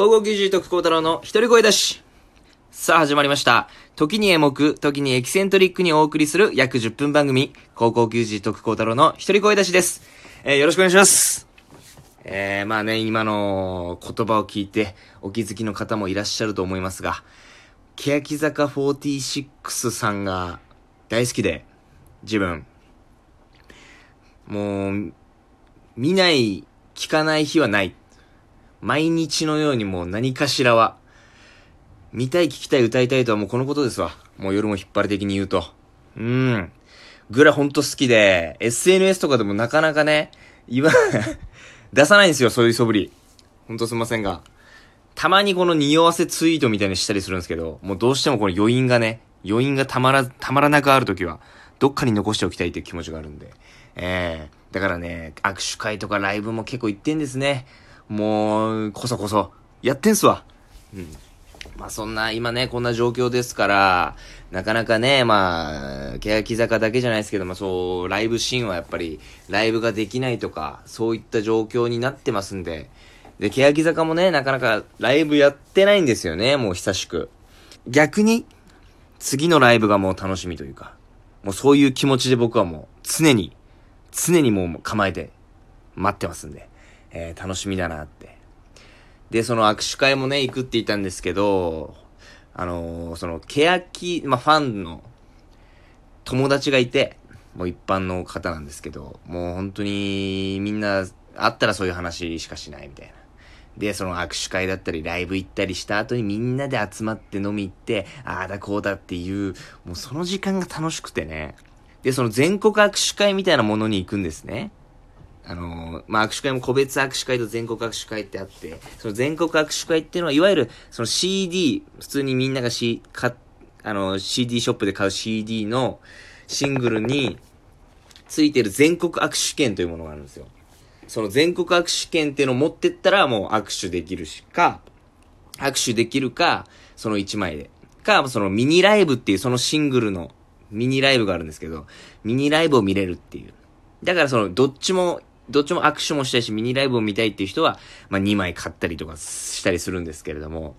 高校球児徳光太郎の一人声だし。さあ始まりました。時にエモく、時にエキセントリックにお送りする約10分番組、高校球児徳光太郎の一人声だしです。えー、よろしくお願いします。えー、まあね、今の言葉を聞いてお気づきの方もいらっしゃると思いますが、欅坂46さんが大好きで、自分。もう、見ない、聞かない日はない。毎日のようにもう何かしらは、見たい、聞きたい、歌いたいとはもうこのことですわ。もう夜も引っ張り的に言うと。うん。ぐらいほんと好きで、SNS とかでもなかなかね、言わ、出さないんですよ、そういう素振り。ほんとすいませんが。たまにこの匂わせツイートみたいにしたりするんですけど、もうどうしてもこの余韻がね、余韻がたまら、たまらなくあるときは、どっかに残しておきたいっていう気持ちがあるんで。ええだからね、握手会とかライブも結構行ってんですね。もう、こそこそ、やってんすわ。うん。まあそんな、今ね、こんな状況ですから、なかなかね、まあ、欅坂だけじゃないですけども、そう、ライブシーンはやっぱり、ライブができないとか、そういった状況になってますんで、で、欅坂もね、なかなかライブやってないんですよね、もう久しく。逆に、次のライブがもう楽しみというか、もうそういう気持ちで僕はもう、常に、常にもう構えて、待ってますんで、えー楽しみだなって。で、その握手会もね、行くって言ったんですけど、あのーその、欅、まあ、ファンの友達がいて、もう一般の方なんですけど、もう本当にみんな会ったらそういう話しかしないみたいな。で、その握手会だったりライブ行ったりした後にみんなで集まって飲み行って、ああだこうだっていう、もうその時間が楽しくてね。で、その全国握手会みたいなものに行くんですね。あのーまあ、握手会も個別握手会と全国握手会ってあって、その全国握手会っていうのは、いわゆる、その CD、普通にみんなが C、か、あのー CD ショップで買う CD のシングルについてる全国握手券というものがあるんですよ。その全国握手券っていうのを持ってったらもう握手できるしか、握手できるか、その1枚で。か、そのミニライブっていうそのシングルのミニライブがあるんですけど、ミニライブを見れるっていう。だからその、どっちも、どっちも握手もしたいし、ミニライブを見たいっていう人は、まあ2枚買ったりとかしたりするんですけれども。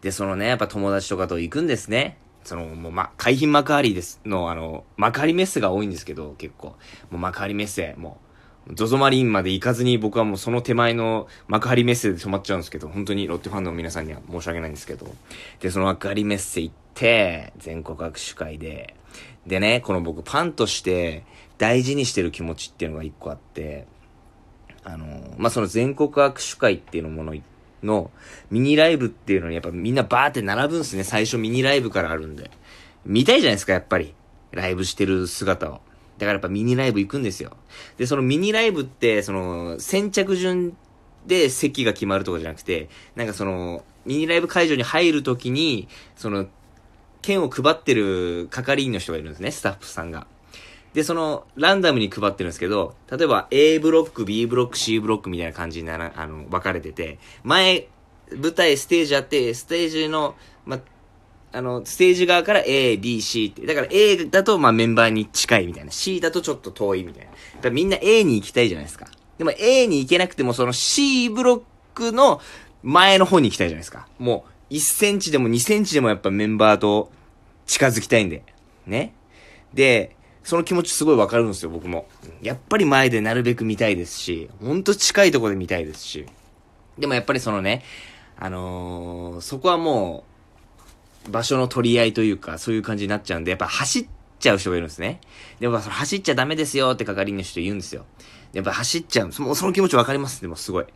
で、そのね、やっぱ友達とかと行くんですね。その、もう、ま、海浜幕張ですの、あの、幕張メッセが多いんですけど、結構。もう幕張メッセ、もう、ゾゾマリンまで行かずに僕はもうその手前の幕張メッセで泊まっちゃうんですけど、本当にロッテファンの皆さんには申し訳ないんですけど。で、その幕張メッセ行って、全国握手会で、でね、この僕ファンとして大事にしてる気持ちっていうのが一個あって、あの、まあ、その全国握手会っていうのもののミニライブっていうのにやっぱみんなバーって並ぶんすね。最初ミニライブからあるんで。見たいじゃないですか、やっぱり。ライブしてる姿を。だからやっぱミニライブ行くんですよ。で、そのミニライブって、その、先着順で席が決まるとかじゃなくて、なんかその、ミニライブ会場に入るときに、その、券を配ってる係員の人がいるんですね、スタッフさんが。で、その、ランダムに配ってるんですけど、例えば A ブロック、B ブロック、C ブロックみたいな感じになら、あの、分かれてて、前、舞台、ステージあって、ステージの、ま、あの、ステージ側から A、B、C って、だから A だと、ま、メンバーに近いみたいな。C だとちょっと遠いみたいな。だからみんな A に行きたいじゃないですか。でも A に行けなくても、その C ブロックの前の方に行きたいじゃないですか。もう、1センチでも2センチでもやっぱメンバーと近づきたいんで。ね。で、その気持ちすごいわかるんですよ、僕も。やっぱり前でなるべく見たいですし、ほんと近いとこで見たいですし。でもやっぱりそのね、あのーそこはもう、場所の取り合いというか、そういう感じになっちゃうんで、やっぱ走っちゃう人がいるんですね。でもその走っちゃダメですよって係員の人言うんですよ。やっぱ走っちゃう。もうその気持ちわかります？でもすごい。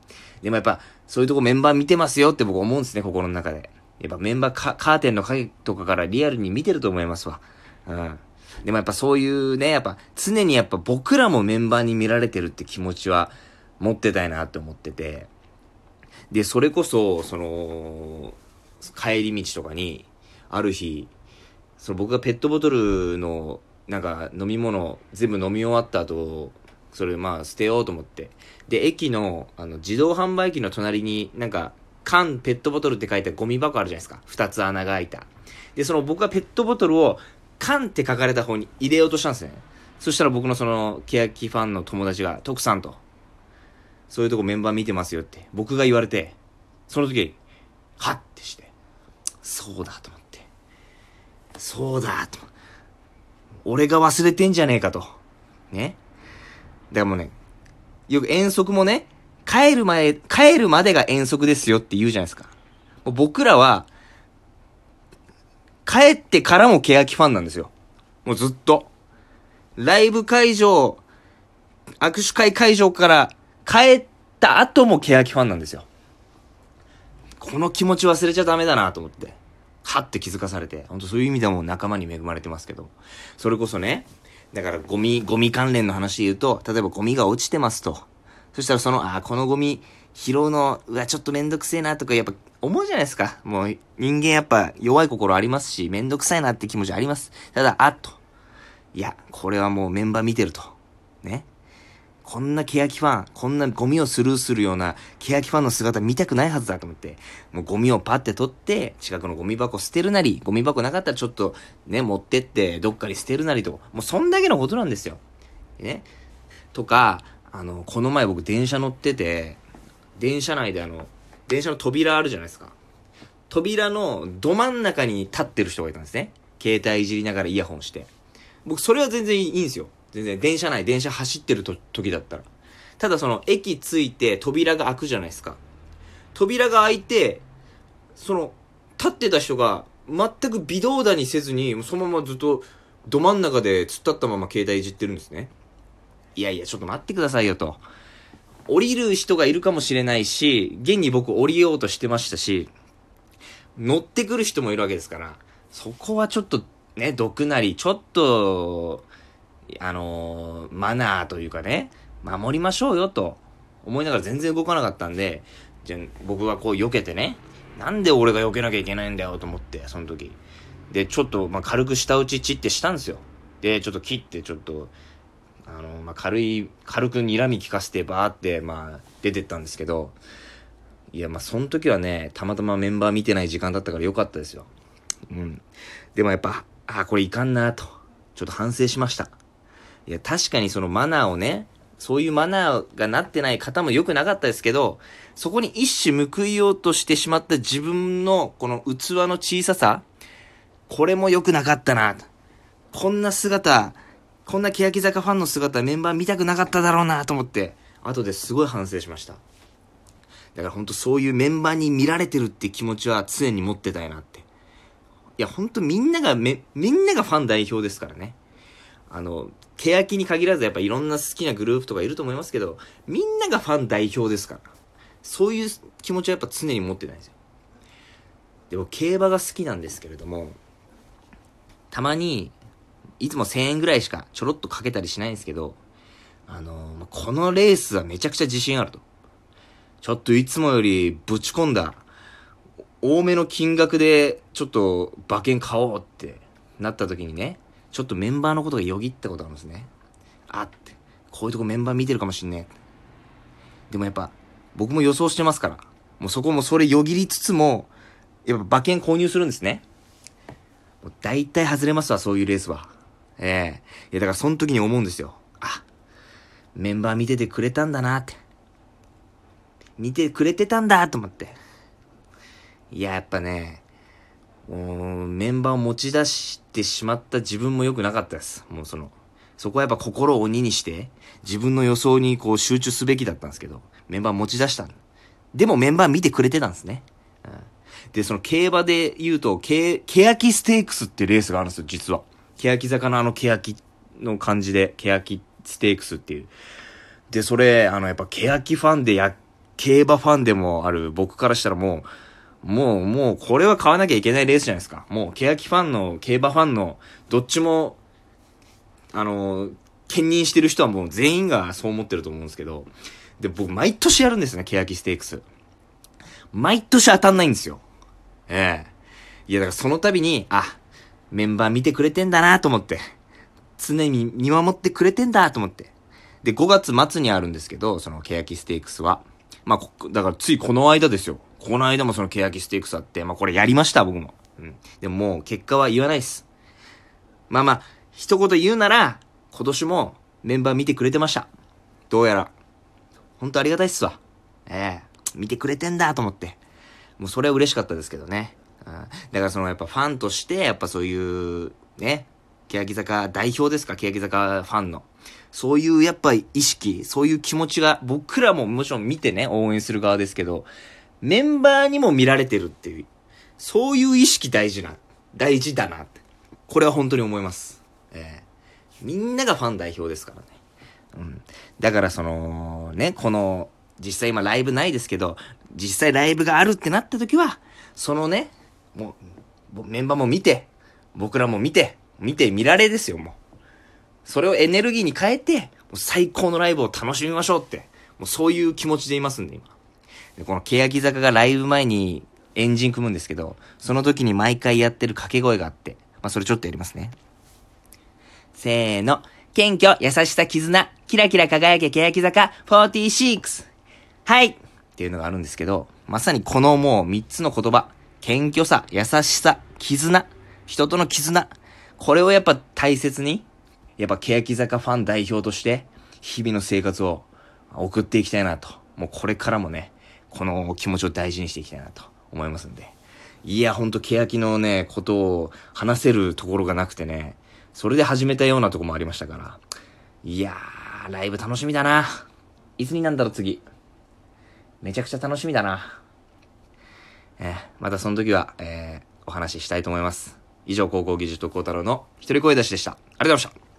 でもやっぱ、そういうとこメンバー見てますよって僕思うんですね、心の中で。やっぱメンバーカカーテンの影とかからリアルに見てると思いますわ。うん。でもやっぱそういうね、やっぱ常にやっぱ僕らもメンバーに見られてるって気持ちは持ってたいなって思ってて。で、それこそ、その、帰り道とかに、ある日、その僕がペットボトルの、なんか飲み物全部飲み終わった後、それまあ捨てようと思って。で、駅の、あの、自動販売機の隣になんか、缶、ペットボトルって書いたゴミ箱あるじゃないですか。二つ穴が開いた。で、その僕がペットボトルを、缶って書かれた方に入れようとしたんですね。そしたら僕のその、欅ファンの友達が、徳さんと、そういうとこメンバー見てますよって、僕が言われて、その時、はってして、そうだと思って。そうだと。俺が忘れてんじゃねえかと。ね。だからもうね、よく遠足もね、帰る前、帰るまでが遠足ですよって言うじゃないですか。僕らは、帰ってからも欅ファンなんですよ。もうずっと。ライブ会場、握手会会場から帰った後も欅ファンなんですよ。この気持ち忘れちゃダメだなと思って。はって気づかされて。ほんとそういう意味でも仲間に恵まれてますけど。それこそね、だからゴミ、ゴミ関連の話で言うと、例えばゴミが落ちてますと。そしたらその、あ、このゴミ拾うの、うわ、ちょっとめんどくせえなとか、やっぱ思うじゃないですか。もう人間やっぱ弱い心ありますし、めんどくさいなって気持ちあります。ただ、あっと。いや、これはもうメンバー見てると。ね。こんな欅ファン、こんなゴミをスルーするような欅ファンの姿見たくないはずだと思って、もうゴミをパッて取って、近くのゴミ箱捨てるなり、ゴミ箱なかったらちょっとね、持ってってどっかに捨てるなりと、もうそんだけのことなんですよ。ね。とか、あの、この前僕電車乗ってて、電車内であの、電車の扉あるじゃないですか。扉のど真ん中に立ってる人がいたんですね。携帯いじりながらイヤホンして。僕それは全然いいんですよ。全然電車内、電車走ってると時だったら。ただその駅着いて扉が開くじゃないですか。扉が開いて、その、立ってた人が全く微動だにせずに、そのままずっとど真ん中で突っ立ったまま携帯いじってるんですね。いやいや、ちょっと待ってくださいよと。降りる人がいるかもしれないし、現に僕降りようとしてましたし、乗ってくる人もいるわけですから、そこはちょっとね、毒なり、ちょっと、あのー、マナーというかね、守りましょうよと思いながら全然動かなかったんで、じゃ僕はこう避けてね、なんで俺が避けなきゃいけないんだよと思って、その時。で、ちょっと、まあ、軽く下打ちチってしたんですよ。で、ちょっと切って、ちょっと、あの、まあ、軽い、軽く睨み聞かせてバーって、まあ、出てったんですけど、いや、まあ、その時はね、たまたまメンバー見てない時間だったからよかったですよ。うん。でもやっぱ、あ、これいかんなと、ちょっと反省しました。いや、確かにそのマナーをね、そういうマナーがなってない方も良くなかったですけど、そこに一種報いようとしてしまった自分のこの器の小ささ、これも良くなかったな。こんな姿、こんな欅坂ファンの姿メンバー見たくなかっただろうなと思って、後ですごい反省しました。だからほんとそういうメンバーに見られてるって気持ちは常に持ってたいなって。いやほんとみんなが、みんながファン代表ですからね。あの、欅に限らずやっぱいろんな好きなグループとかいると思いますけど、みんながファン代表ですから。そういう気持ちはやっぱ常に持ってないんですよ。でも競馬が好きなんですけれども、たまに、いつも1000円ぐらいしかちょろっとかけたりしないんですけど、あのこのレースはめちゃくちゃ自信あると。ちょっといつもよりぶち込んだ、多めの金額でちょっと馬券買おうってなった時にね、ちょっとメンバーのことがよぎったことあるんですね。あって、こういうとこメンバー見てるかもしんねえ。でもやっぱ、僕も予想してますから、もうそこもそれよぎりつつも、やっぱ馬券購入するんですね。もう大体外れますわ、そういうレースは。ええー、いや、だからその時に思うんですよ。あ、メンバー見ててくれたんだなって。見てくれてたんだと思って。いや、やっぱね、メンバーを持ち出してしまった自分も良くなかったです。もうその、そこはやっぱ心を鬼にして、自分の予想にこう集中すべきだったんですけど、メンバー持ち出したでもメンバー見てくれてたんですね。うん、で、その競馬で言うと、け、欅ステークスってレースがあるんですよ、実は。欅坂のあの欅の感じで、欅ステークスっていう。で、それ、あの、やっぱ欅ファンでや、競馬ファンでもある僕からしたらもう、もう、もう、これは買わなきゃいけないレースじゃないですか。もう、欅ファンの、競馬ファンの、どっちも、あの、兼任してる人はもう全員がそう思ってると思うんですけど、で、僕、毎年やるんですね、欅ステークス。毎年当たんないんですよ。ええいや、だからその度に、あ、メンバー見てくれてんだなと思って。常に見守ってくれてんだと思って。で、5月末にあるんですけど、その欅ステークスは。まあ、だからついこの間ですよ。この間もその欅ステークスあって、まあこれやりました、僕も。うん。でももう結果は言わないっす。まあまあ、一言言うなら、今年もメンバー見てくれてました。どうやら。ほんとありがたいっすわ。ええー、見てくれてんだと思って。もうそれは嬉しかったですけどね。だからそのやっぱファンとして、やっぱそういう、ね、欅坂代表ですか？欅坂ファンの。そういうやっぱ意識、そういう気持ちが僕らももちろん見てね、応援する側ですけど、メンバーにも見られてるっていう、そういう意識大事な、大事だなって。これは本当に思います。えー、みんながファン代表ですからね。うん。だからその、ね、この、実際今ライブないですけど、実際ライブがあるってなった時は、そのね、もう、メンバーも見て、僕らも見て、見て見られですよ、もう。それをエネルギーに変えて、最高のライブを楽しみましょうって、もうそういう気持ちでいますんで、今。でこの欅坂がライブ前にエンジン組むんですけど、その時に毎回やってる掛け声があって、まあそれちょっとやりますね。せーの。謙虚、優しさ、絆、キラキラ輝け欅坂46。はいっていうのがあるんですけど、まさにこのもう3つの言葉、謙虚さ、優しさ、絆、人との絆、これをやっぱ大切に、やっぱ欅坂ファン代表として、日々の生活を送っていきたいなと。もうこれからもね、この気持ちを大事にしていきたいなと思いますんで。いや、ほんと欅のね、ことを話せるところがなくてね、それで始めたようなとこもありましたから。いやー、ライブ楽しみだな。いつになんだろう次。めちゃくちゃ楽しみだな。えー、またその時は、えー、お話ししたいと思います。以上、高校技術と高太郎の一人声出しでした。ありがとうございました。